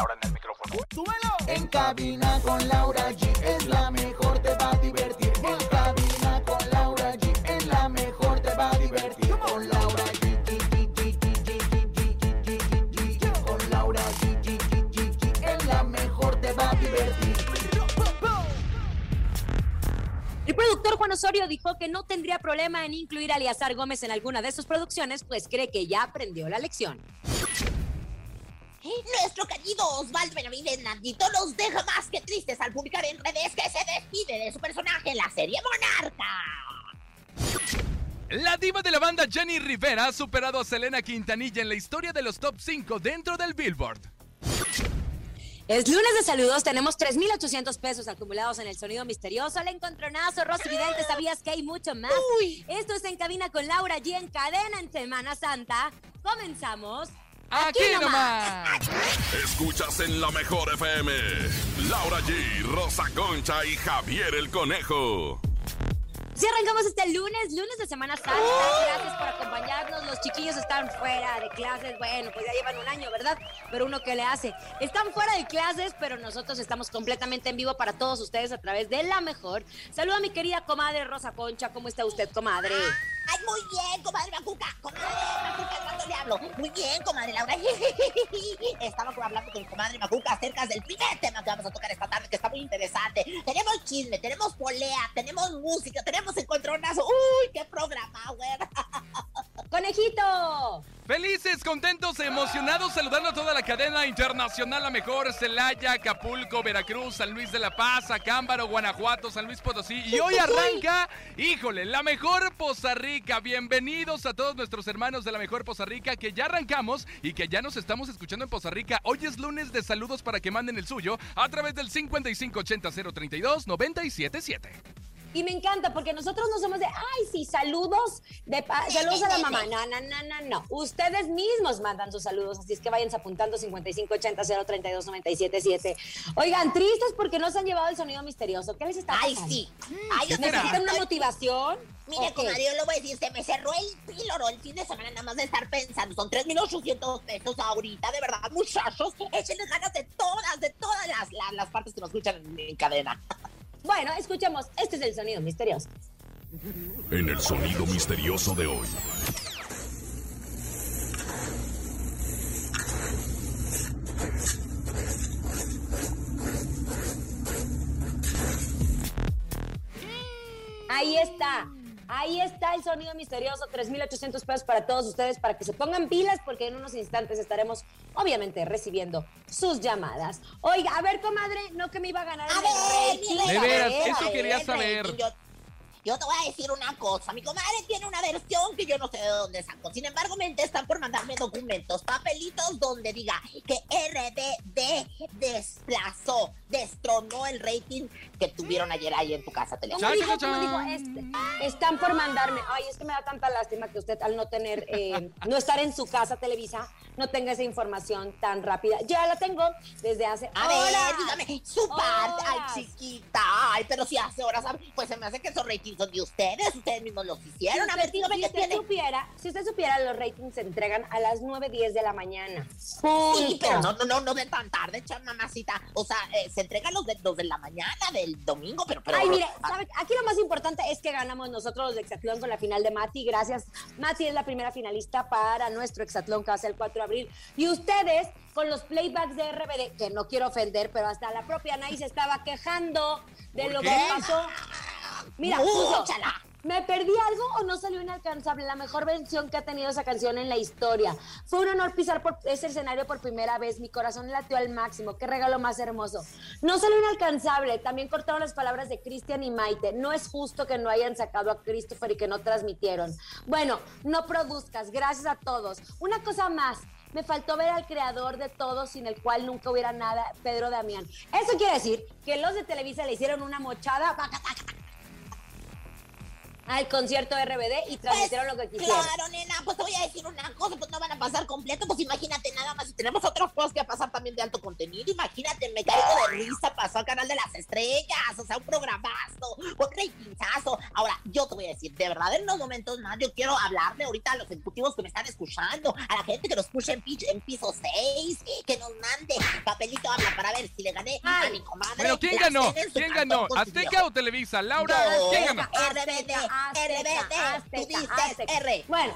Laura en el micrófono. ¡Súbelo! En cabina con Laura G es la mejor, te va a divertir. En cabina con Laura G es la mejor, te va a divertir. Con Laura G. Con Laura G. La mejor, te va a divertir. El productor Juan Osorio dijo que no tendría problema en incluir a Eliazar Gómez en alguna de sus producciones, pues cree que ya aprendió la lección. Nuestro querido Osvaldo Benavides Nandito nos deja más que tristes al publicar en redes que se despide de su personaje en la serie Monarca. La diva de la banda Jenny Rivera ha superado a Selena Quintanilla en la historia de los top 5 dentro del Billboard. Es lunes de saludos, tenemos 3.800 pesos acumulados en el sonido misterioso, el encontronazo, Rosy Vidente, ¿sabías que hay mucho más? Esto es En Cabina con Laura G en cadena en Semana Santa. Comenzamos. Aquí nomás. Escuchas en la mejor FM. Laura G, Rosa Concha y Javier el Conejo. Si arrancamos este lunes, lunes de Semana Santa, gracias por acompañarnos. Los chiquillos están fuera de clases, bueno, pues ya llevan un año, ¿verdad? Pero uno que le hace. Están fuera de clases, pero nosotros estamos completamente en vivo para todos ustedes a través de La Mejor. Saluda a mi querida comadre Rosa Concha, ¿cómo está usted, comadre? Ay, muy bien, comadre Macuca. Comadre Macuca, ¿cuánto le hablo? Muy bien, comadre Laura. Estamos hablando con comadre Macuca acerca del primer tema que vamos a tocar esta tarde, que está muy interesante. Tenemos chisme, tenemos polea, tenemos música, tenemos encontronazo. ¡Uy, qué programa, güey! ¡Conejito! Felices, contentos, emocionados, saludando a toda la cadena internacional, la mejor, Celaya, Acapulco, Veracruz, San Luis de la Paz, Acámbaro, Guanajuato, San Luis Potosí. Y hoy arranca, híjole, la mejor Poza Rica. Bienvenidos a todos nuestros hermanos de la mejor Poza Rica, que ya arrancamos y que ya nos estamos escuchando en Poza Rica. Hoy es lunes de saludos para que manden el suyo a través del 5580 032 977. Y me encanta porque nosotros no somos de, ay, sí, saludos, de pa- saludos a la mamá. No, no, no, no, no. Ustedes mismos mandan sus saludos, así es que váyanse apuntando 5580-032-977. Oigan, tristes porque no se han llevado el sonido misterioso. ¿Qué les está Ay, pasando? sí. Ay, yo ¿Necesitan una motivación? Mire, Ok. comadre, yo le voy a decir, se me cerró el píloro el fin de semana nada más de estar pensando. Son 3.800 pesos ahorita, de verdad, muchachos. Échenle ganas de todas, de todas las, las, las partes que nos escuchan en, en cadena. Bueno, escuchemos. Este es el sonido misterioso. En el sonido misterioso de hoy. Ahí está. Ahí está el sonido misterioso, 3.800 pesos para todos ustedes, para que se pongan pilas, porque en unos instantes estaremos, obviamente, recibiendo sus llamadas. Oiga, a ver, comadre, no que me iba a ganar A el ver, rating. mi De reina, veras, a ver, eso a quería saber. rating, Yo, yo te voy a decir una cosa. Mi comadre tiene una versión que yo no sé de dónde sacó. Sin embargo, me están por mandarme documentos, papelitos donde diga que RBD desplazó, destronó el rating que tuvieron ayer ahí en tu casa ¿Cómo cha. dijo este? Están por mandarme. Ay, es que me da tanta lástima que usted al no tener, eh, no estar en su casa Televisa, no tenga esa información tan rápida. Ya la tengo desde hace A ver, dígame, su parte, ay, chiquita, ay, pero si hace horas, pues se me hace que esos ratings son de ustedes, ustedes mismos los hicieron, Si a ver, dígame si usted tiene. supiera, si usted supiera, los ratings se entregan a las 9, 10 de la mañana. Sí, pero no, no, no, no de tan tarde, chan, mamacita. O sea, eh, se entregan los de, los de la mañana del domingo, pero... pero Ay, mire, ah, ¿sabe? aquí lo más importante es que ganamos nosotros los de Exatlón con la final de Mati. Gracias. Mati es la primera finalista para nuestro Exatlón que va a ser el 4 de abril. Y ustedes, con los playbacks de RBD, que no quiero ofender, pero hasta la propia Nay se estaba quejando de ¿Por lo qué? que pasó. Mira, puso, ¡Úchala! ¿Me perdí algo o no salió inalcanzable? La mejor versión que ha tenido esa canción en la historia. Fue un honor pisar por ese escenario por primera vez. Mi corazón latió al máximo. Qué regalo más hermoso. No salió inalcanzable. También cortaron las palabras de Cristian y Maite. No es justo que no hayan sacado a Christopher y que no transmitieron. Bueno, no produzcas. Gracias a todos. Una cosa más. me faltó ver al creador de todo, sin el cual nunca hubiera nada, Pedro Damián. Eso quiere decir que los de Televisa le hicieron una mochada al concierto de RBD y transmitieron lo que quisieron. Claro, nena, pues te voy a decir una cosa, pues no van a pasar completo, pues imagínate nada más, si tenemos otras cosas que pasar también de alto contenido, imagínate, me caigo de risa, pasó al canal de las estrellas, o sea, un programazo, un ratingazo. Ahora, yo te voy a decir, de verdad, en unos momentos más, yo quiero hablarle ahorita a los ejecutivos que me están escuchando, a la gente que nos escucha en, en piso 6, que nos mande papelito habla para ver si le gané a mi comadre. Bueno, ¿quién ganó? ¿Quién ganó? ¿Azteca o Televisa? Laura, ¿quién ganó? RBD, RBD, tú dices R. Bueno,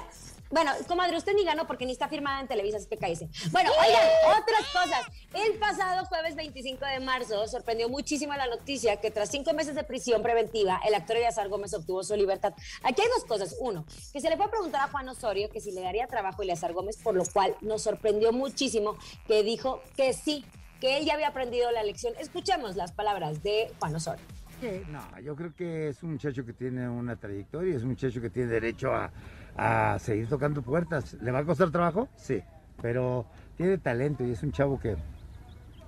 bueno, comadre, usted ni ganó porque ni está firmada en Televisa, así que cállese. Bueno, oigan, otras cosas. El pasado jueves 25 de marzo sorprendió muchísimo la noticia que tras cinco meses de prisión preventiva, el actor Eleazar Gómez obtuvo su libertad. Aquí hay dos cosas. Uno, que se le fue a preguntar a Juan Osorio que si le daría trabajo a Eleazar Gómez, por lo cual nos sorprendió muchísimo que dijo que sí, que él ya había aprendido la lección. Escuchemos las palabras de Juan Osorio. No, yo creo que es un muchacho que tiene una trayectoria, es un muchacho que tiene derecho a, a seguir tocando puertas. ¿Le va a costar trabajo? Sí, pero tiene talento y es un chavo que,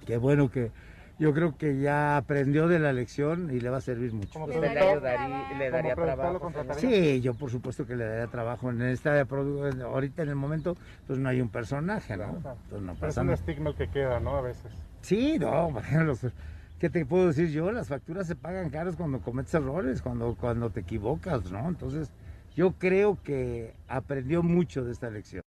que bueno, que yo creo que ya aprendió de la lección y le va a servir mucho. Le productor, daría le daría trabajo. Sí, yo por supuesto que le daría trabajo. En esta ahorita en el momento, pues no hay un personaje, ¿no? Entonces no Es un nada. estigma el que queda, ¿no? A veces. Sí, no, bueno, los- ¿qué te puedo decir yo? Las facturas se pagan caras cuando cometes errores, cuando, cuando te equivocas, ¿no? Entonces, yo creo que aprendió mucho de esta lección.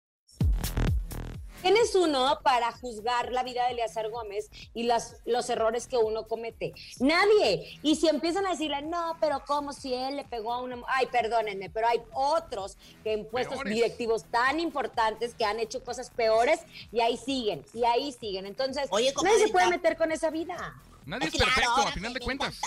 ¿Quién es uno para juzgar la vida de Eleazar Gómez y las, los errores que uno comete? Nadie. Y si empiezan a decirle, no, pero ¿cómo si él le pegó a una... mu-?" Ay, perdónenme, pero hay otros que en puestos Peores. directivos tan importantes que han hecho cosas peores y ahí siguen, y ahí siguen. Entonces, Oye, nadie se puede meter con esa vida. Nadie es Claro, perfecto, a final de cuentas.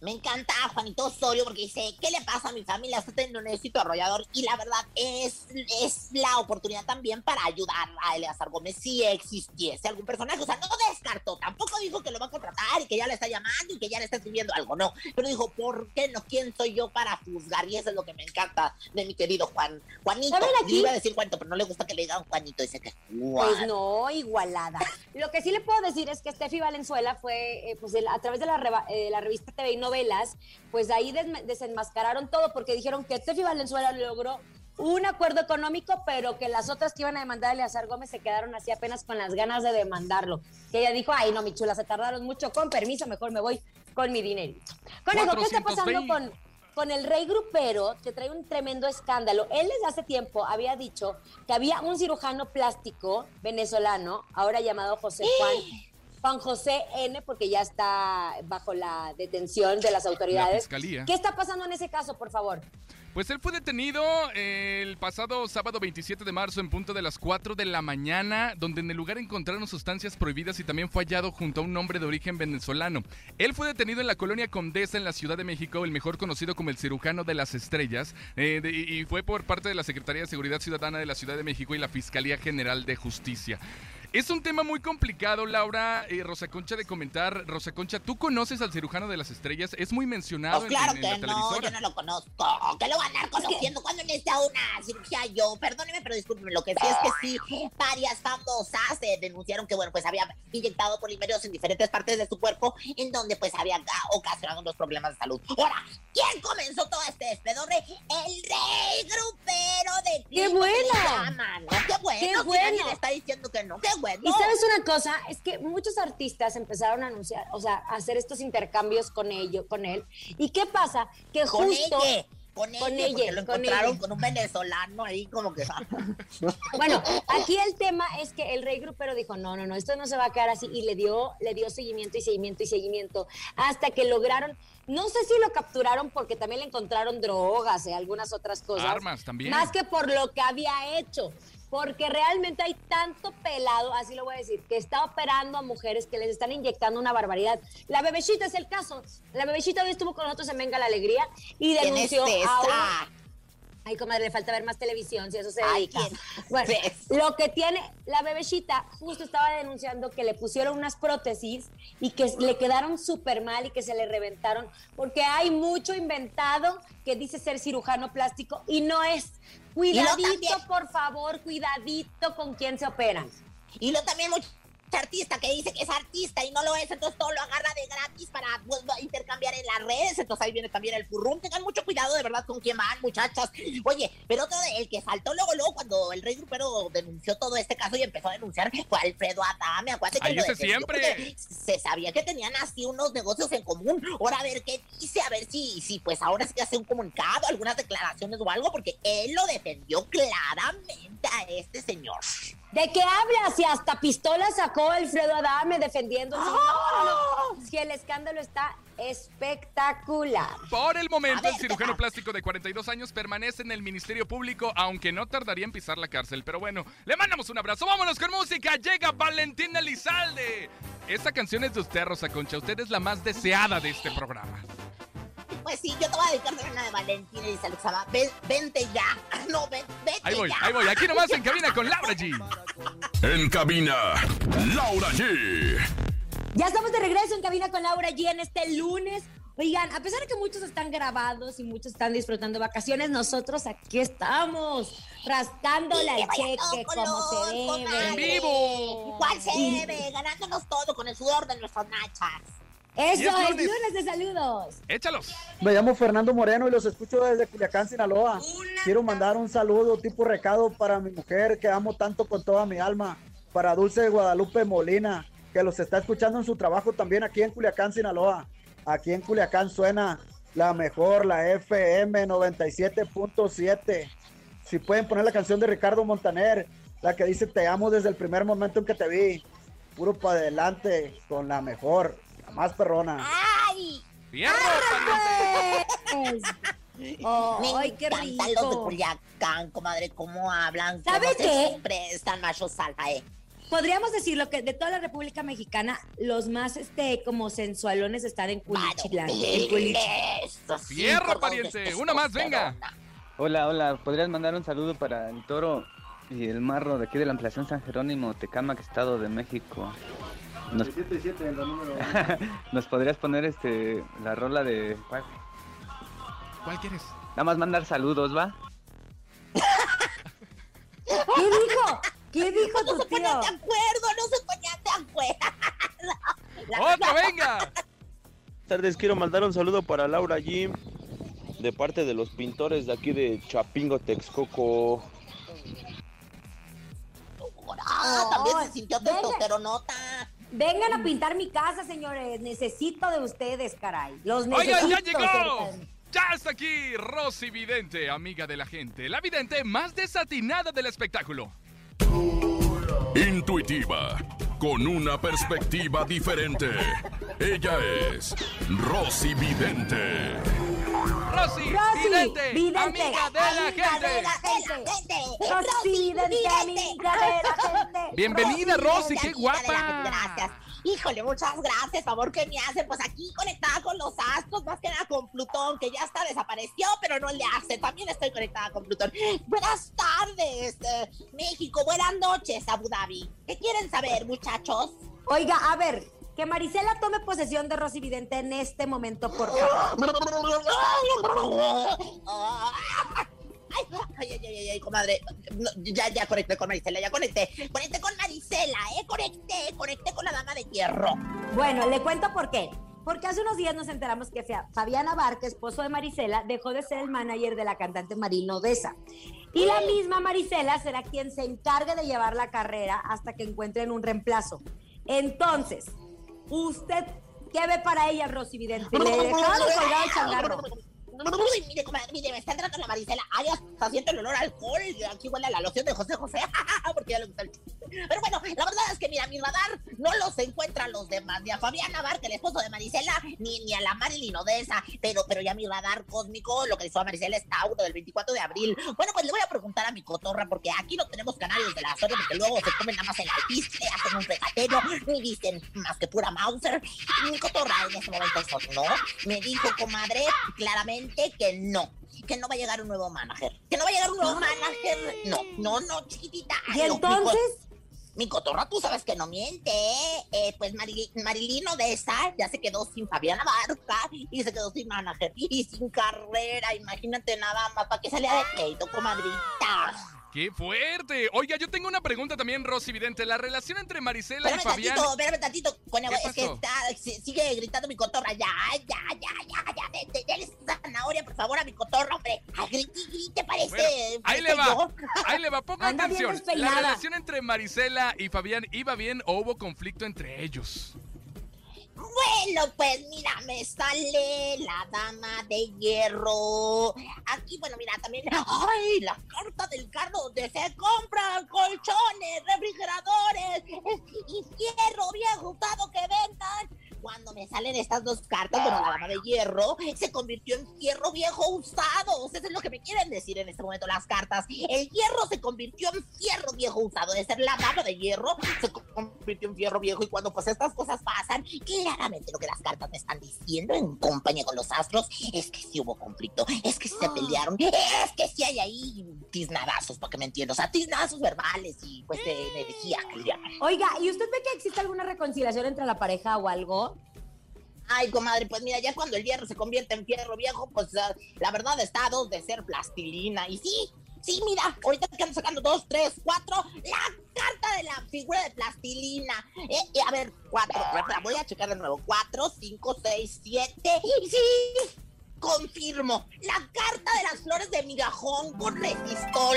Me encanta a Juanito Osorio porque dice, ¿qué le pasa a mi familia? Está teniendo un éxito arrollador y la verdad es, es la oportunidad también para ayudar a Eleazar Gómez si existiese algún personaje. O sea, no descartó, tampoco dijo que lo va a contratar y que ya le está llamando y que ya le está escribiendo algo, no. Pero dijo, ¿por qué no? ¿Quién soy yo para juzgar? Y eso es lo que me encanta de mi querido Juan. Juanito, le iba a decir Juanito, pero no le gusta que le digan Juanito, dice que Juan. Pues no, igualada. Lo que sí le puedo decir es que Steffi Valenzuela fue, eh, pues el- a través de la, eh, la revista TV y Novelas, pues ahí desenmascararon todo porque dijeron que Steffi Valenzuela logró un acuerdo económico, pero que las otras que iban a demandar a Eleazar Gómez se quedaron así apenas con las ganas de demandarlo. Que ella dijo, ay no, mi chula, se tardaron mucho, con permiso, mejor me voy con mi dinerito. Conejo, ¿qué está 420. pasando con, con el rey grupero que trae un tremendo escándalo. Él desde hace tiempo había dicho que había un cirujano plástico venezolano, ahora llamado José Juan. Juan José N, porque ya está bajo la detención de las autoridades. fiscalía. ¿Qué está pasando en ese caso, por favor? Pues él fue detenido el pasado sábado 27 de marzo en punto de las 4 de la mañana, donde en el lugar encontraron sustancias prohibidas y también fue hallado junto a un hombre de origen venezolano. Él fue detenido en la colonia Condesa en la Ciudad de México, el mejor conocido como el cirujano de las estrellas, eh, de- y fue por parte de la Secretaría de Seguridad Ciudadana de la Ciudad de México y la Fiscalía General de Justicia. Es un tema muy complicado, Laura, eh, Rosa Concha, de comentar. Rosa Concha, ¿tú conoces al cirujano de las estrellas? Es muy mencionado Pues en- claro en, que la no, televisora. yo no lo conozco. Que lo van a andar conociendo cuando necesita una cirugía yo. Perdóneme, pero discúlpeme, lo que sí es que sí, varias famosas eh, denunciaron que, bueno, pues había inyectado polímeros en diferentes partes de su cuerpo, en donde pues había ocasionado unos problemas de salud. Ahora, ¿quién comenzó todo este despedorre? El rey grupero de ¡Qué buena! llaman, ¿no? ¡Qué bueno! ¡Qué Si nadie bueno! le está diciendo que no, ¡qué bueno! Y sabes una cosa, es que muchos artistas empezaron a anunciar, o sea, a hacer estos intercambios con ello, con él. ¿Y qué pasa? Que Con justo ella, con, con ella, porque lo con encontraron ella. con un venezolano ahí como que... Bueno, aquí el tema es que el rey grupero dijo, no, no, no, esto no se va a quedar así y le dio, le dio seguimiento y seguimiento y seguimiento hasta que lograron, no sé si lo capturaron porque también le encontraron drogas y algunas otras cosas. Armas también. Más que por lo que había hecho. Porque realmente hay tanto pelado, así lo voy a decir, que está operando a mujeres que les están inyectando una barbaridad. La bebecita es el caso. La bebecita hoy estuvo con nosotros en Venga la Alegría y ¿Quién es denunció a una-? Ay, comadre, le falta ver más televisión, si eso se Ay, dedica. ¿quién Bueno, lo que tiene la bebecita, justo estaba denunciando que le pusieron unas prótesis y que le quedaron súper mal y que se le reventaron, porque hay mucho inventado que dice ser cirujano plástico y no es. Cuidadito, por favor, cuidadito con quién se operan. Y luego también mucha artista que dice que es artista y no lo es, entonces todo lo agarra de gratis para pues, intercambiar en las redes. Entonces ahí viene también el furrum. Tengan mucho cuidado de verdad con quién van, muchachas. Oye, pero otro de- el que saltó luego, luego, cuando el rey grupero denunció todo este caso y empezó a denunciar fue Alfredo Adame. Acuérdate que lo siempre. Se sabía que tenían así unos negocios en común. Ahora a ver qué dice, a ver si, si pues ahora sí hace un comunicado, algunas declaraciones o algo, porque él lo defendió claramente a este señor. ¿De qué hablas? Si hasta pistola sacó Alfredo Adame defendiendo. No, no, no. Si el escándalo está espectacular. Por el momento, ver, el cirujano ¿qué plástico de 42 años permanece en el Ministerio Público, aunque no tardaría en pisar la cárcel. Pero bueno, le mandamos un abrazo. Vámonos con música. Llega Valentina Elizalde. Esta canción es de usted, Rosa Concha. Usted es la más deseada de este programa. Pues sí, yo te voy a dedicar también una de Valentina y llama Ven- Vente ya. No, ven, vete Ahí voy, ya. ahí voy. Aquí nomás en cabina con Laura G. En cabina, Laura G. Ya estamos de regreso en Cabina con Laura G en este lunes. Oigan, a pesar de que muchos están grabados y muchos están disfrutando vacaciones, nosotros aquí estamos al vaya cheque como se debe. En vivo. ¿Cuál se debe? Ganándonos todo con el sudor de nuestras nachas. Eso es es lunes. lunes de saludos. Échalos. Me llamo Fernando Moreno y los escucho desde Culiacán, Sinaloa. Quiero mandar un saludo tipo recado para mi mujer que amo tanto con toda mi alma, para Dulce Guadalupe Molina, que los está escuchando en su trabajo también aquí en Culiacán, Sinaloa. Aquí en Culiacán suena la mejor, la FM 97.7. Si pueden poner la canción de Ricardo Montaner, la que dice te amo desde el primer momento en que te vi. Puro para adelante con la mejor, más perrona. ¡Ay! ¡Fierro, pariente! Pues. Me ¡Ay, qué encantan los de rico! Culiacán, comadre, cómo hablan. ¿Sabe cómo se qué? Siempre están machos alfa, ¿eh? Podríamos decirlo que de toda la República Mexicana, los más este como sensualones están en Culichilán. ¡Fierro, pariente! Una más, venga. Hola, hola, ¿podrías mandar un saludo para el toro y el marro de aquí de la ampliación San Jerónimo, Tecámac, Estado de México? Nos, ¿Nos podrías poner este la rola de... ¿cuál? ¿Cuál quieres? Nada más mandar saludos, ¿va? ¿Qué dijo? ¿Qué dijo No tu se ponían de tío? acuerdo, no se ponían de acuerdo. ¡Otra, venga! Buenas tardes, quiero mandar un saludo para Laura G de parte de los pintores de aquí de Chapingo, Texcoco. Ah, también se sintió venga. testosteronota. Vengan a pintar mi casa, señores. Necesito de ustedes, caray. Los necesito. ¡Oigan, ya llegó! Ya está aquí Rosy Vidente, amiga de la gente. La vidente más desatinada del espectáculo. Intuitiva, con una perspectiva diferente. Ella es Rosy Vidente. Rosy, Rosy, Vidente, vidente, amiga de la Amiga de gente. la gente. Rosy, vidente, amiga de la gente. Bienvenida, Rosy, qué de la guapa. Gracias. Híjole, muchas gracias, favor que me hacen. Pues aquí conectada con los astros, más que nada con Plutón, que ya está desapareció, pero no le hace. También estoy conectada con Plutón. Buenas tardes, eh, México. Buenas noches, Abu Dhabi. ¿Qué quieren saber, muchachos? Oiga, a ver, que Marisela tome posesión de Rosy Vidente en este momento, por favor. Ay, ay, ay, ay, ay, comadre. No, ya, ya conecté con Marisela, ya conecté. Conecté con Marisela, ¿eh? Conecté, conecté con la dama de hierro. Bueno, le cuento por qué. Porque hace unos días nos enteramos que Fa- Fabián Abarca, esposo de Marisela, dejó de ser el manager de la cantante Marina Odessa. Y la misma Marisela será quien se encargue de llevar la carrera hasta que encuentren un reemplazo. Entonces, ¿usted qué ve para ella, Rosy Vidente? ¿Le dejaron colgado el changarro? Mire, comadre, mire, me está entrando la Marisela. Ay, hasta siento el olor a alcohol. Aquí huele a la loción de José José. Porque ya le gusta el. Pero bueno, la verdad es que, mira, mi radar no los encuentra los demás. Ni a Fabián Navarre, el esposo de Marisela, ni, ni a la Marilyn Odessa. Pero, pero ya mi radar cósmico localizó a Marisela es Tauro del 24 de abril. Bueno, pues le voy a preguntar a mi cotorra, porque aquí no tenemos canales de la suerte, porque luego se comen nada más el alpiste, hacen un pecatero, ni dicen más que pura Mauser. Mi cotorra en ese momento sonó. Me dijo, comadre, claramente que no. Que no va a llegar un nuevo manager. Que no va a llegar un nuevo manager. No, no, no, chiquitita. Y entonces, Mi cotorra, tú sabes que no miente, ¿eh? Pues Marili- Marilyn Odessa ya se quedó sin Fabiana Barca y se quedó sin manager y sin carrera. Imagínate nada más, ¿para qué salía de crédito, comadrita? ¡Qué fuerte! Oiga, yo tengo una pregunta también, Rosy Vidente. La relación entre Marisela y Fabián. tantito, espérame tantito, ¿Qué es que está, si- sigue gritando mi cotorra, ya, ya, ya, ya, ya, de- dale zanahoria, por favor, a mi cotorra, hombre. Ay, grite, grite, parece. Bueno, ahí le va. yo. Ahí le va, ponga Anda atención. La relación entre Marisela y Fabián iba bien o hubo conflicto entre ellos. Bueno, pues mira, me sale la dama de hierro. Aquí, bueno, mira, también. ¡Ay! La carta del carro donde se compran colchones, refrigeradores y fierro viejo usado que vendan. Cuando me salen estas dos cartas, bueno, la dama de hierro se convirtió en fierro viejo usado. O sea, eso es lo que me quieren decir en este momento las cartas. El hierro se convirtió en fierro viejo usado. De ser la dama de hierro, se convirtió en fierro viejo. Y cuando pues estas cosas pasan, claramente lo que las cartas me están diciendo en compañía con los astros es que sí hubo conflicto, es que sí se pelearon, es que sí hay ahí tiznadazos, para que me entiendas. O sea, tiznadazos verbales y pues de energía, que le llaman. Oiga, ¿y usted ve que existe alguna reconciliación entre la pareja o algo? Ay, comadre, pues mira, ya cuando el hierro se convierte en fierro viejo, pues ah, la verdad está a dos de ser plastilina. Y sí, sí, mira, ahorita que ando sacando dos, tres, cuatro, la carta de la figura de plastilina. Eh, a ver, cuatro, voy a checar de nuevo. Cuatro, cinco, seis, siete. Y sí, confirmo, la carta de las flores de migajón con resistol.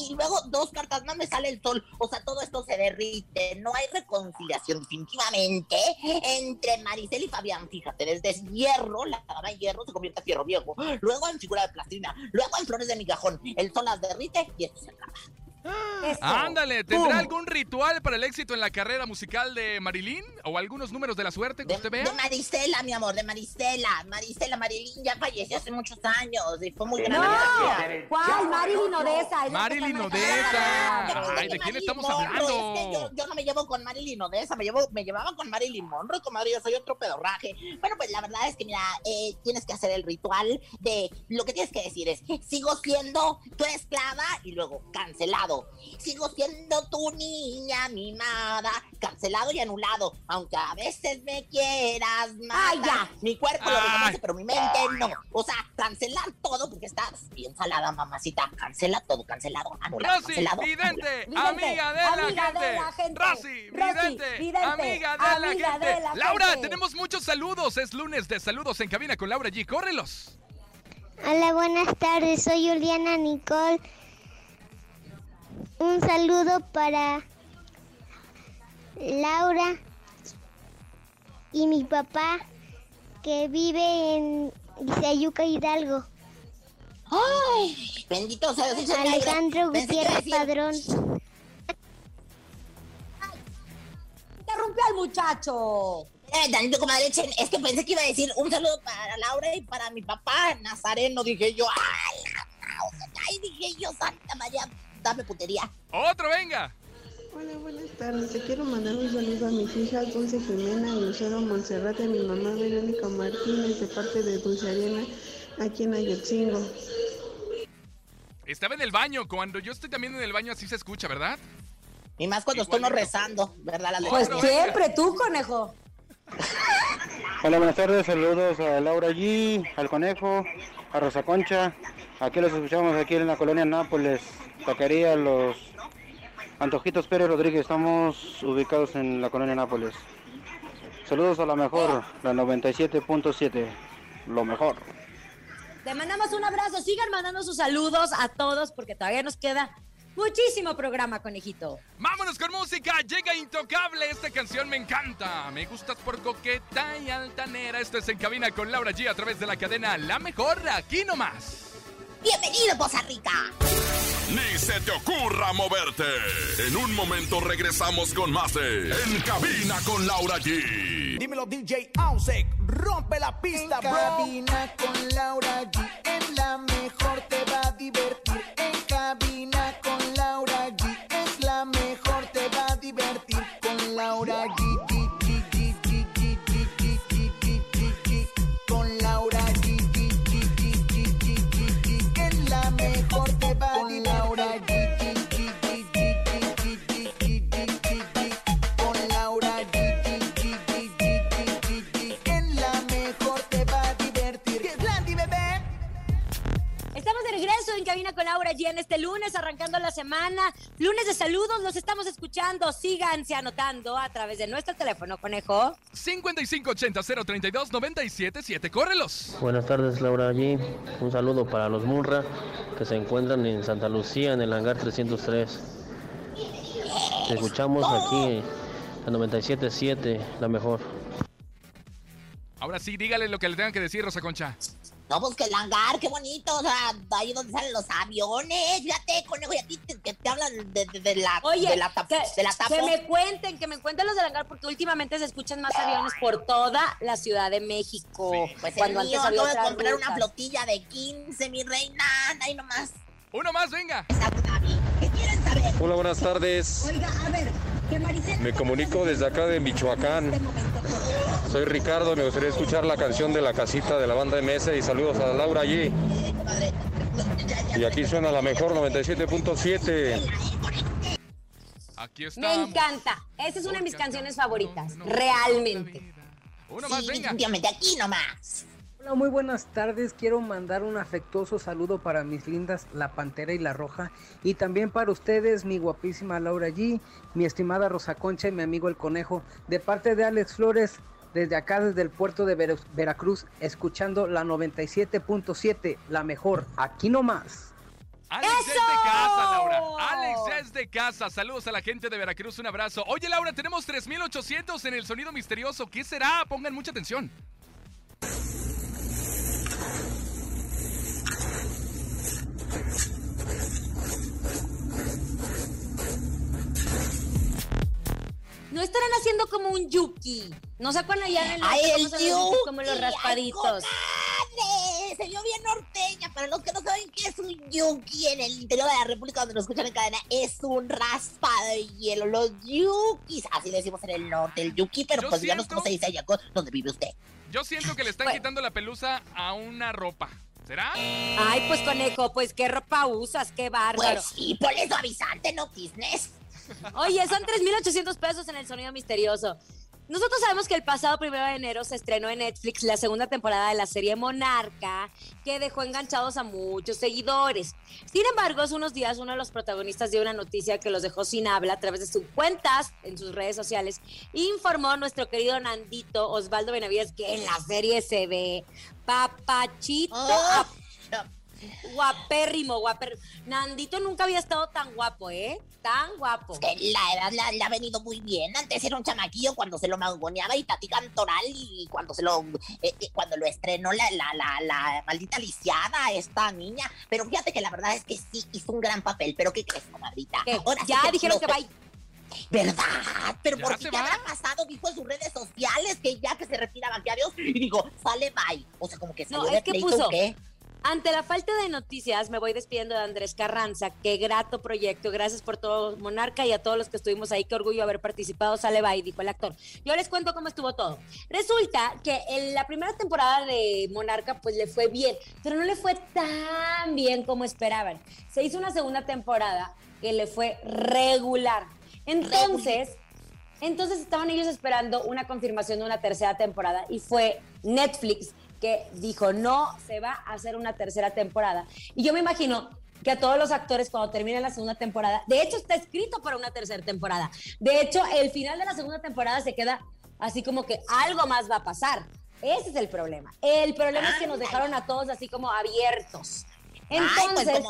Y, luego dos cartas más me sale el sol. O sea, todo esto se derrite. No hay reconciliación definitivamente entre Maricel y Fabián. Fíjate, desde hierro, la dama de hierro se convierte en fierro viejo. Luego en figura de plastilina. Luego en flores de migajón. El sol las derrite y esto se acaba. Eso. Ándale, ¿tendrá ¡Pum! algún ritual para el éxito en la carrera musical de Marilyn? ¿O algunos números de la suerte que De, usted de vea? Marisela, mi amor, de Marisela. Marisela Marilyn ya falleció hace muchos años y fue muy grande. No, ¿cuál? Marilyn Odessa. Marilyn Odessa. Ay, ¿de quién estamos hablando? Es que yo, yo no me llevo con Marilyn Odessa, me, llevo, me llevaba con Marilyn Monroe, comadre, yo soy otro pedorraje. Bueno, pues la verdad es que, mira, eh, tienes que hacer el ritual de lo que tienes que decir es, sigo siendo tu esclava y luego cancelado. Sigo siendo tu niña mimada, cancelado y anulado, aunque a veces me quieras. Ay, ya. Mi cuerpo lo reconoce, pero mi mente no. O sea, cancelar todo porque estás bien salada, mamacita. Cancela todo, cancelado, anulado, Rosy, cancelado. vidente, Vidente, amiga de la amiga gente. de la gente. Rosy, Rosy, vidente, vidente, amiga de la amiga gente. de la Laura, gente. tenemos muchos saludos. Es lunes de saludos en cabina con Laura G. Córrelos. Hola, buenas tardes. Soy Juliana Nicole. Un saludo para Laura y mi papá que vive en Izayuca Hidalgo. Ay, bendito sea Dios. señor. Alejandro Gutiérrez decir- Padrón. Interrumpió al muchacho. Eh, Danito, comadre, es que pensé que iba a decir un saludo para Laura y para mi papá, Nazareno, dije yo. Ay, ay, dije yo, Santa María, dame putería. Otro, venga. Hola, buenas tardes. Te quiero mandar un saludo a mis hijas Dulce Jimena y Lucero Monserrat, a mi mamá Verónica Martínez, de parte de Dulce Arena, aquí en Ayotzingo. Estaba en el baño. Cuando yo estoy también en el baño, así se escucha, ¿verdad? Y más cuando estoy no rezando, ¿verdad? Las Pues siempre tú, conejo. Hola, buenas tardes. Saludos a Laura G, al Conejo, a Rosa Concha. Aquí los escuchamos aquí en la colonia Nápoles, Taquería Los Antojitos Pérez Rodríguez. Estamos ubicados en la colonia Nápoles. Saludos a la mejor, la 97.7. Lo mejor. Te mandamos un abrazo. Sigan mandando sus saludos a todos porque todavía nos queda muchísimo programa, conejito. Vámonos con música. Llega Intocable. Esta canción me encanta. Me gustas por coqueta y altanera. Esto es En Cabina con Laura G a través de la cadena La Mejor. Aquí nomás. Bienvenido, Poza Rica. Ni se te ocurra moverte. En un momento regresamos con más de En Cabina con Laura G. Dímelo DJ Ausek, rompe la pista, En bro. cabina con Laura G. En la mejor te va a divertir. Semana. Lunes de saludos, los estamos escuchando. Síganse anotando a través de nuestro teléfono, conejo. 5580-032-977. ¡Córrelos! Buenas tardes, Laura allí. Un saludo para los Murra que se encuentran en Santa Lucía, en el hangar 303. Te escuchamos aquí, la 97.7, la mejor. Ahora sí, dígale lo que le tengan que decir, Rosa Concha. No, pues que el hangar, qué bonito, o sea, ahí donde salen los aviones, fíjate, conejo, y a ti te, que te hablan de, de- de la, Oye, de la, tap- que, de la tapo. que me cuenten, que me cuenten los del hangar, porque últimamente se escuchan más aviones por toda la Ciudad de México. Pues cuando el mío, antes había acabo de comprar una flotilla de 15, mi reina, ahí nomás. Uno más, venga. Hola, buenas tardes. Oiga, a ver, que Maricel... Me comunico desde acá de Michoacán. Soy Ricardo, me gustaría escuchar la canción de la casita de la banda MS y saludos a Laura allí. Y aquí suena la mejor 97.7. Aquí Me estamos. encanta. Esa es una de mis canciones favoritas, realmente. Uno más, venga. Definitivamente aquí nomás. Hola, muy buenas tardes. Quiero mandar un afectuoso saludo para mis lindas La Pantera y La Roja. Y también para ustedes, mi guapísima Laura G, mi estimada Rosa Concha y mi amigo El Conejo. De parte de Alex Flores, desde acá, desde el puerto de Ver- Veracruz, escuchando la 97.7, la mejor. Aquí nomás. Alex es de casa, Laura. Alex es de casa. Saludos a la gente de Veracruz. Un abrazo. Oye, Laura, tenemos 3800 en el sonido misterioso. ¿Qué será? Pongan mucha atención. No estarán haciendo como un yuki. ¿No se acuerdan allá en el ¡Ay, el yukis? Como los yuki! ¡Ay, raspaditos. comadre! Se vio bien norteña. Para los que no saben qué es un yuki en el interior de la República donde nos escuchan en cadena, es un raspado de hielo. Los yukis, así le decimos en el norte, el yuki, pero Yo pues díganos siento- cómo se dice allá, donde vive usted. Yo siento que le están quitando la pelusa a una ropa. ¿Será? Ay, pues conejo, pues qué ropa usas, qué bárbaro. Pues sí, ponle suavizante, no business. Oye, son 3.800 pesos en el sonido misterioso. Nosotros sabemos que el pasado primero de enero se estrenó en Netflix la segunda temporada de la serie Monarca, que dejó enganchados a muchos seguidores. Sin embargo, hace unos días uno de los protagonistas dio una noticia que los dejó sin habla a través de sus cuentas en sus redes sociales. Informó nuestro querido Nandito Osvaldo Benavides que en la serie se ve papachito. Ah. Guapérrimo, guapérrimo. Nandito nunca había estado tan guapo, ¿eh? Tan guapo. Que la edad le, le ha venido muy bien. Antes era un chamaquillo cuando se lo mangoneaba y Tati Cantoral y cuando se lo eh, eh, cuando lo estrenó la, la, la, la maldita lisiada esta niña. Pero fíjate que la verdad es que sí hizo un gran papel. Pero ¿qué crees, comadrita? ¿Qué? Ahora sí Ya dijeron que va. ¿Verdad? Pero ¿Ya ¿por qué habrá pasado? Dijo en sus redes sociales que ya que se retiraba, que adiós. Y digo, sale bye. O sea, como que No, salió de es que pleito, puso. ¿o qué? Ante la falta de noticias, me voy despidiendo de Andrés Carranza. Qué grato proyecto. Gracias por todo, Monarca, y a todos los que estuvimos ahí. Qué orgullo haber participado. Sale bye, dijo el actor. Yo les cuento cómo estuvo todo. Resulta que en la primera temporada de Monarca, pues le fue bien, pero no le fue tan bien como esperaban. Se hizo una segunda temporada que le fue regular. Entonces, entonces estaban ellos esperando una confirmación de una tercera temporada y fue Netflix que dijo, no se va a hacer una tercera temporada. Y yo me imagino que a todos los actores cuando terminen la segunda temporada, de hecho está escrito para una tercera temporada. De hecho, el final de la segunda temporada se queda así como que algo más va a pasar. Ese es el problema. El problema es que nos dejaron a todos así como abiertos. Ay, pues, Entonces,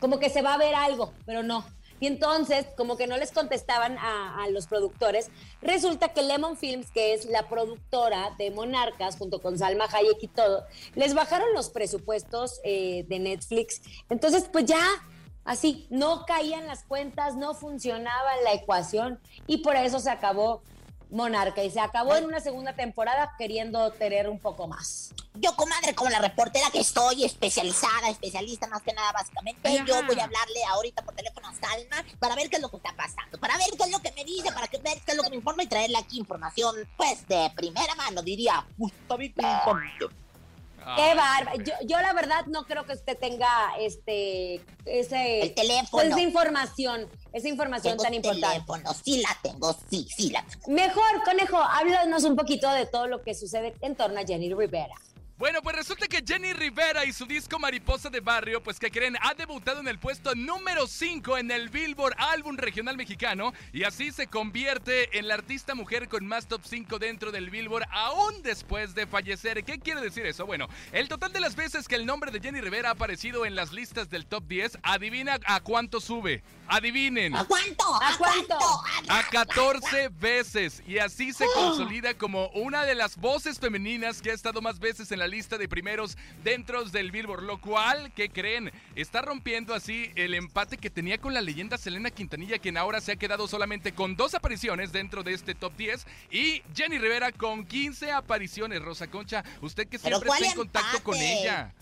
como que se va a ver algo, pero no. Y entonces, como que no les contestaban a, los productores, resulta que Lemon Films, que es la productora de Monarcas, junto con Salma Hayek y todo, les bajaron los presupuestos eh, de Netflix. Entonces, pues ya, así, no caían las cuentas, no funcionaba la ecuación y por eso se acabó Monarca y se acabó en una segunda temporada queriendo tener un poco más. Yo, comadre, como la reportera que soy, especializada, especialista más que nada, básicamente, Ajá. yo voy a hablarle ahorita por teléfono a Salma para ver qué es lo que está pasando, para ver qué es lo que me dice, para que ver qué es lo que me informa y traerle aquí información, pues, de primera mano, diría Gustavo Infante. Qué bárbaro. Yo, yo la verdad no creo que usted tenga este ese El teléfono. esa información, esa información Tengo tan importante. teléfono, sí la tengo, sí, sí la tengo. Mejor, conejo, háblanos un poquito de todo lo que sucede en torno a Jenny Rivera. Bueno, pues resulta que Jenny Rivera y su disco Mariposa de Barrio, pues que creen, ha debutado en el puesto número 5 en el Billboard Álbum Regional Mexicano y así se convierte en la artista mujer con más top 5 dentro del Billboard aún después de fallecer. ¿Qué quiere decir eso? Bueno, el total de las veces que el nombre de Jenny Rivera ha aparecido en las listas del top 10, adivina a cuánto sube. Adivinen. ¿A cuánto? ¿A cuánto? A 14 veces y así se consolida como una de las voces femeninas que ha estado más veces en la lista de primeros dentro del Billboard, lo cual, ¿qué creen? Está rompiendo así el empate que tenía con la leyenda Selena Quintanilla, quien ahora se ha quedado solamente con dos apariciones dentro de este top 10 y Jenny Rivera con 15 apariciones. Rosa Concha, usted que siempre ¿cuál está en contacto con ella.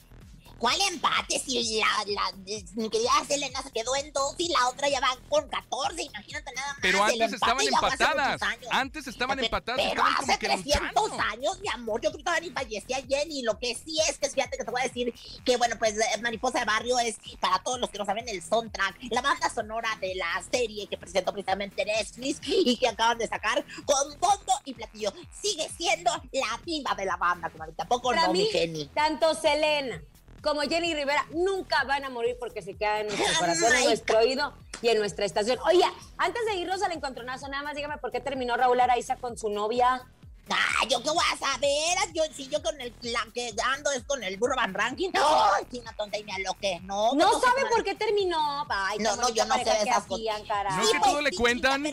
¿Cuál empate? Si la, la, mi querida Selena se quedó en dos y la otra ya va con 14, imagínate nada más. Pero antes estaban empatadas. Antes estaban empatadas. Pero estaban hace como que 300 luchando. años, mi amor, yo creo que todavía ni fallecía Jenny. Lo que sí es que fíjate que te voy a decir que, bueno, pues eh, Mariposa de Barrio es, para todos los que no saben, el soundtrack, la banda sonora de la serie que presentó precisamente Netflix y que acaban de sacar con bombo y platillo. Sigue siendo la diva de la banda, como tampoco no, mi mí, Jenny. tanto Selena como Jenny Rivera nunca van a morir porque se quedan en nuestro corazón, en nuestro oído y en nuestra estación. Oye, antes de irnos al encontronazo, nada más dígame por qué terminó Raúl Araiza con su novia. Ah, yo qué voy a saber, yo si yo con el la que ando es con el burro Van Ranking. Ay, china tonta y me aloqué. No, No pues, sabe por qué terminó. Ay, No, qué no, yo no sé de esas cosas. hacían, caray. ¿No que todo le cuentan?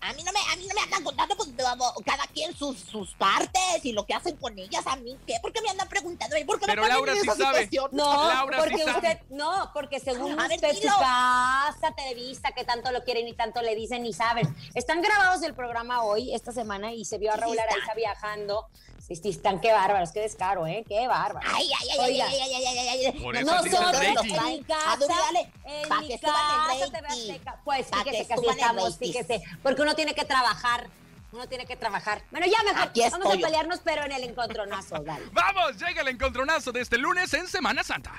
A mí no me, a mí no me andan contando pues, vamos, cada quien sus, sus partes y lo que hacen con ellas. ¿A mí qué? ¿Por qué me andan preguntando? ¿Y ¿Por qué Pero me ponen Laura en sí esa sabe. situación? No, Laura sí porque sabe. usted, no, porque según A ver, usted su dilo. casa, Televisa, que tanto lo quieren y tanto le dicen ni saben. Están grabados el programa hoy, esta semana, y se vio a Sí, Raúl sí Araiza viajando. Sí, sí, están, qué bárbaros, qué descaro, ¿eh? Qué bárbaros. Ay, ay, ay, ay, Oiga, ay, ay, ay, ay, ay, ay. No, sí nosotros en mi ver, casa, en mi casa te. Pues fíjese que así estamos, fíjese. Porque uno tiene que trabajar. Uno tiene que trabajar. Bueno, ya mejor. Aquí Vamos a pelearnos, pero en el encontronazo, dale. Vamos, llega el encontronazo de este lunes en Semana Santa.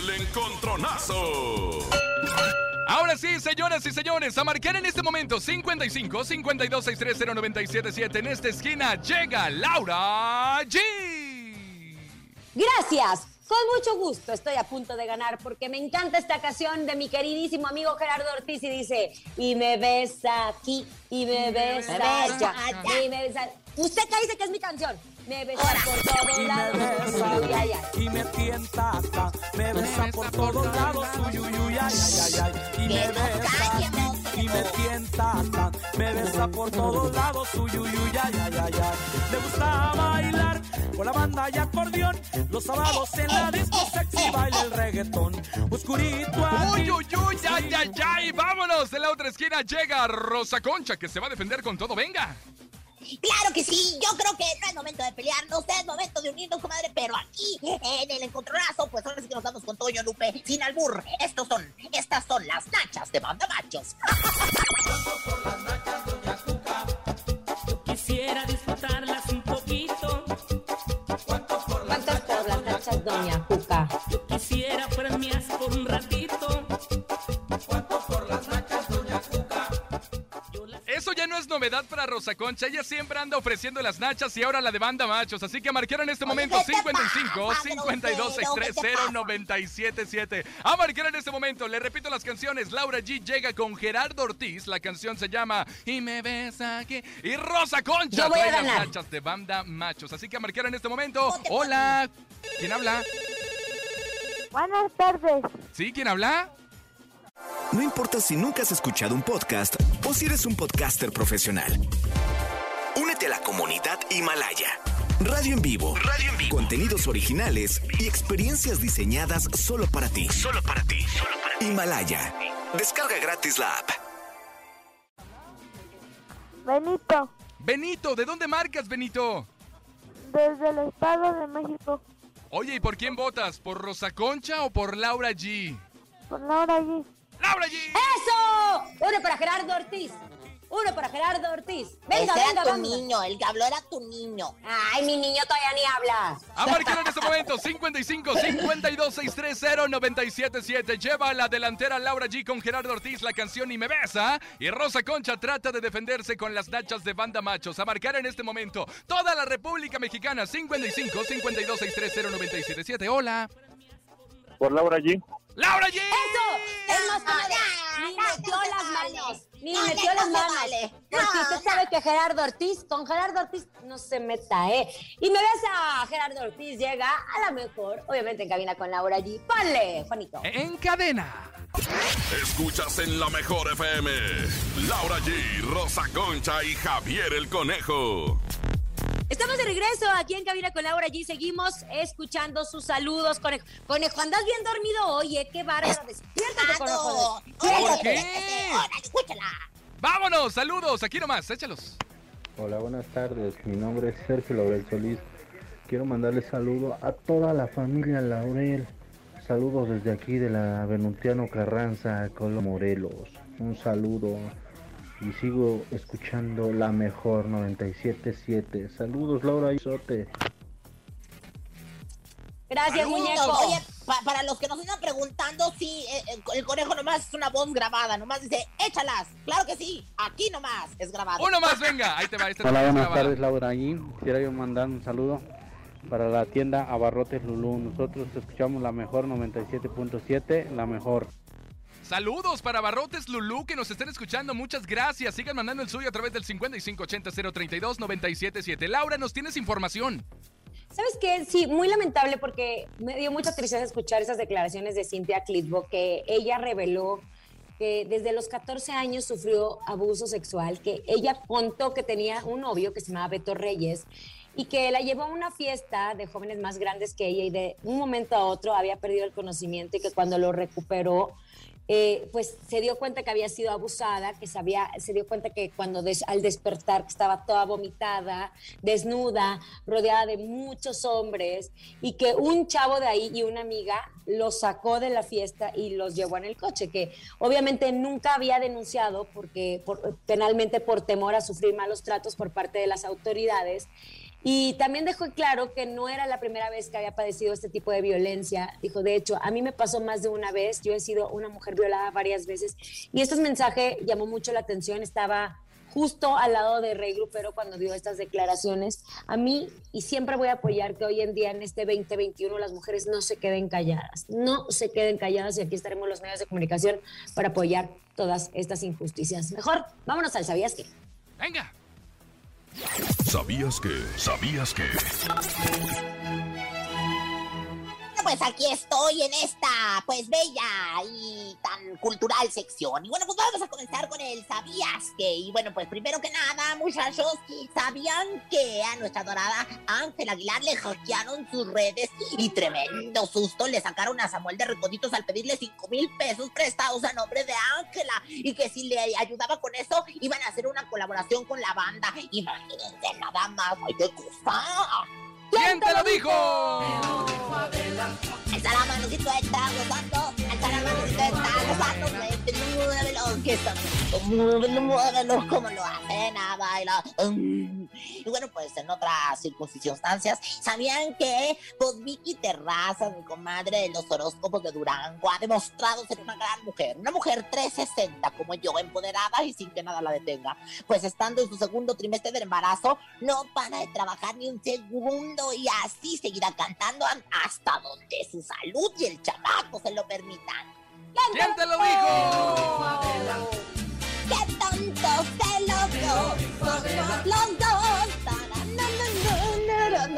El encontronazo. Ahora sí, señoras y señores, a marcar en este momento 55 52 630 977 en esta esquina llega Laura G. Gracias. Con mucho gusto estoy a punto de ganar porque me encanta esta canción de mi queridísimo amigo Gerardo Ortiz y dice, y me ves aquí, y me ves allá, y me ves allá". ¿Usted qué dice que es mi canción? Me besa por todos lados. besa Uy, ay, ay. y me tienta hasta, me besa por todos lados, uy, uy, uy, ay, ay, ay, ay, y me besa y me tienta hasta, me besa por todos lados, uy, uy, uy, ay, ay, ay, ay. Le gusta bailar con la banda y acordeón, los sábados en la disco sexy baila el reggaetón, oscurito Uy, uy, uy, ay, ay, ay. Vámonos. De la otra esquina llega Rosa Concha, que se va a defender con todo. Venga. Claro que sí, yo creo que no es momento de pelearnos, es momento de unirnos, comadre, pero aquí, en el encontronazo, pues ahora sí que nos damos con Toño Lupe, sin albur. Estos son, estas son las nachas de banda machos. Quisiera disfrutarlas un poquito. ¿Cuántos por las nachas, doña Juca? Es novedad para Rosa Concha. Ella siempre anda ofreciendo las nachas y ahora la de banda machos. Así que marcar en este momento ¿qué te 55 pasa, 52 grosero? ¿Qué te 630 977. A marcar en este momento. Le repito las canciones. Laura G llega con Gerardo Ortiz. La canción se llama Y me ves aquí. Y Rosa Concha Yo voy a trae las nachas de banda machos. Así que a marcar en este momento. Hola. ¿Quién habla? Buenas tardes. ¿Sí? ¿Quién habla? No importa si nunca has escuchado un podcast o si eres un podcaster profesional. Únete a la comunidad Himalaya. Radio en vivo. Radio en vivo. Contenidos originales y experiencias diseñadas solo para ti. Solo para ti. Himalaya. Descarga gratis la app. Benito, Benito, ¿de dónde marcas, Benito? desde el Estado de México, Oye, ¿y por quién votas? ¿Por Rosa Concha o por Laura G? por Laura allí. ¡Laura G! ¡Eso! Uno para Gerardo Ortiz. Uno para Gerardo Ortiz. Venga, Ese venga, era tu vamos. niño, el que habló era tu niño. Ay, mi niño todavía ni habla. A marcar en este momento 55 52 630 977. Lleva a la delantera Laura G con Gerardo Ortiz la canción Y me besa. Y Rosa Concha trata de defenderse con las nachas de banda machos. A marcar en este momento toda la República Mexicana 55 52 630 977. Hola. Por Laura G. ¡Laura G! ¡Eso! Es más, ni metió las manos. Ni metió las manos. Porque usted sabe que Gerardo Ortiz, con Gerardo Ortiz no se meta, ¿eh? Y me ves a Gerardo Ortiz, llega a la mejor, obviamente en cabina con Laura G. ¡Ponle, Juanito! En cadena. Escuchas en la mejor FM. Laura G, Rosa Concha y Javier el Conejo. Estamos de regreso aquí en Cabina con Laura G. Seguimos escuchando sus saludos. Conejo, Conejo andas bien dormido hoy, ¿eh? ¡Qué bárbaro! Despiértate, Conejo. ¿Por qué? escúchala. Vámonos, saludos, aquí nomás, échalos. Hola, buenas tardes. Mi nombre es Sergio Laurel Solís. Quiero mandarle saludo a toda la familia Laurel. Saludos desde aquí de la Venutiano Carranza, Colo Morelos. Un saludo y sigo escuchando la mejor 977. Saludos, Laura Isote. Gracias, Saludos. muñeco. Oye, pa- para los que nos están preguntando, sí, eh, eh, el conejo nomás es una voz grabada, nomás dice, échalas. Claro que sí, aquí nomás es grabado. Uno más, venga. Ahí te va, este Hola, buenas grabado. tardes, Laura. Allí quisiera yo mandar un saludo para la tienda Abarrotes Lulú. Nosotros escuchamos la mejor 97.7, la mejor. Saludos para Barrotes Lulú que nos estén escuchando. Muchas gracias. Sigan mandando el suyo a través del 5580-032-977. Laura, ¿nos tienes información? ¿Sabes qué? Sí, muy lamentable porque me dio mucha tristeza escuchar esas declaraciones de Cynthia Clitbo, que ella reveló que desde los 14 años sufrió abuso sexual, que ella contó que tenía un novio que se llamaba Beto Reyes y que la llevó a una fiesta de jóvenes más grandes que ella y de un momento a otro había perdido el conocimiento y que cuando lo recuperó eh, pues se dio cuenta que había sido abusada, que se, dio cuenta que cuando des- al despertar estaba toda vomitada, desnuda, rodeada de muchos hombres y que un chavo de ahí y una amiga los sacó de la fiesta y los llevó en el coche, que obviamente nunca había denunciado porque por- penalmente por temor a sufrir malos tratos por parte de las autoridades. Y también dejó claro que no era la primera vez que había padecido este tipo de violencia. Dijo, de hecho, a mí me pasó más de una vez. Yo he sido una mujer violada varias veces. Y este mensaje llamó mucho la atención. Estaba justo al lado de Rey Grupero cuando dio estas declaraciones. A mí, y siempre voy a apoyar que hoy en día, en este 2021, las mujeres no se queden calladas. No se queden calladas y aquí estaremos los medios de comunicación para apoyar todas estas injusticias. Mejor, vámonos al ¿Sabías qué? Venga. ¿Sabías que? ¿Sabías que? Pues aquí estoy en esta, pues, bella y tan cultural sección. Y bueno, pues vamos a comenzar con el ¿Sabías que? Y bueno, pues primero que nada, muchachos, ¿sabían que a nuestra dorada Ángel Aguilar le hackearon sus redes y tremendo susto le sacaron a Samuel de Recoditos al pedirle 5 mil pesos prestados a nombre de Ángela? Y que si le ayudaba con eso, iban a hacer una colaboración con la banda. Imagínense nada más, ¡ay, qué cosa! ¿Quién te lo dijo? La manocito, está gozando. Muévelo, como lo hacen a bailar. Mm. Y bueno, pues en otras circunstancias, ¿sabían que pues Vicky Terrazas, mi comadre de los horóscopos de Durango, ha demostrado ser una gran mujer? Una mujer 360 como yo, empoderada y sin que nada la detenga. Pues estando en su segundo trimestre del embarazo, no para de trabajar ni un segundo y así seguirá cantando hasta donde su salud y el chamaco se lo permitan. ¿Quién te lo dijo? ¡Qué tonto celoso! Los dos.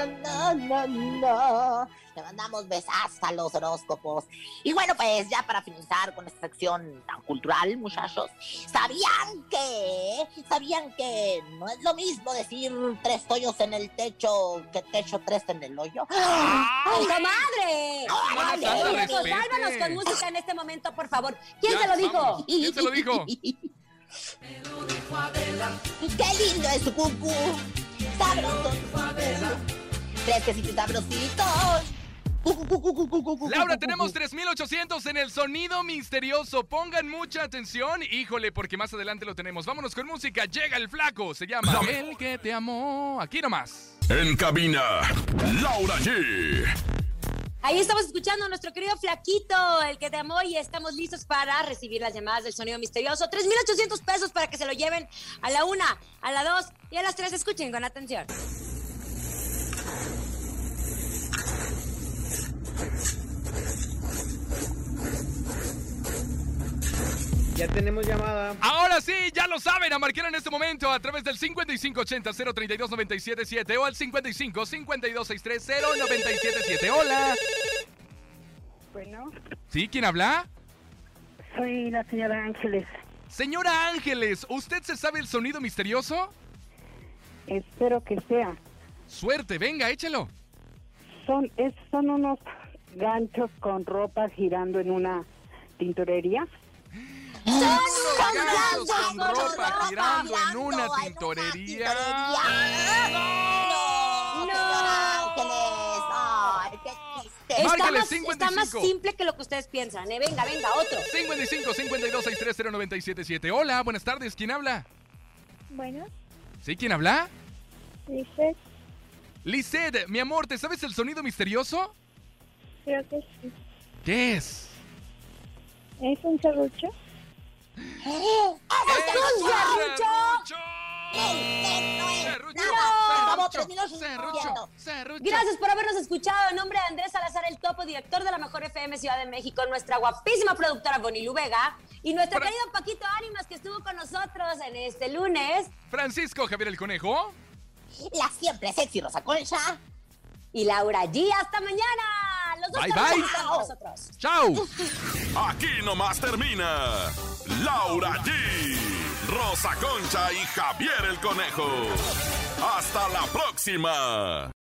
Ta-ra-na-na-na-na-na-na-na. Le mandamos besazos a los horóscopos. Y bueno, pues ya para finalizar con esta sección tan cultural, muchachos, ¿sabían que? ¿Sabían que no es lo mismo decir tres hoyos en el techo que techo tres en el hoyo? ¡Ay, comadre! ¡Órale! Muñecos, respete. sálvanos con música en este momento, por favor. ¿Quién Ya, se lo dijo? ¿Quién se lo dijo? ¡Qué lindo es su cucú! Laura, tenemos 3800 en el sonido misterioso. Pongan mucha atención. Híjole, porque más adelante lo tenemos. Vámonos con música. Llega el flaco. Se llama El que te amó. Aquí nomás. En cabina, Laura G. Ahí estamos escuchando a nuestro querido Flaquito, el que te amó, y estamos listos para recibir las llamadas del sonido misterioso. 3,800 pesos para que se lo lleven a la una, a la dos y a las tres. Escuchen con atención. Ya tenemos llamada. Ahora sí, ya lo saben, a marcar en este momento a través del 5580-032-977 o al 55-5263-0977. Hola. Bueno, ¿Sí? ¿Quién habla? soy la señora Ángeles. Señora Ángeles, ¿usted se sabe el sonido misterioso? Espero que sea. Suerte, venga, échelo. Son, es, son unos ganchos con ropa girando en una tintorería. Unos ganchos con ropa girando en una tintorería. Está Márcale, más, 55. está más simple que lo que ustedes piensan, ¿eh? Venga, venga, otro. 55 52 630 977. Hola, buenas tardes. ¿Quién habla? Bueno, ¿Sí? ¿Quién habla? dice, Lisette, mi amor, ¿te sabes el sonido misterioso? Creo que sí. ¿Qué es? ¿Es un serrucho? Gracias por habernos escuchado. En nombre de Andrés Salazar, el topo, director de la Mejor FM Ciudad de México, nuestra guapísima productora Bonilu Vega y nuestro querido Paquito Ánimas que estuvo con nosotros en este lunes. Francisco Javier el Conejo. La siempre sexy Rosa Concha. Y Laura G. Hasta mañana. Los dos Bye, bye. nosotros. ¡Chao! Aquí nomás termina Laura G, Rosa Concha y Javier el Conejo. Hasta la próxima.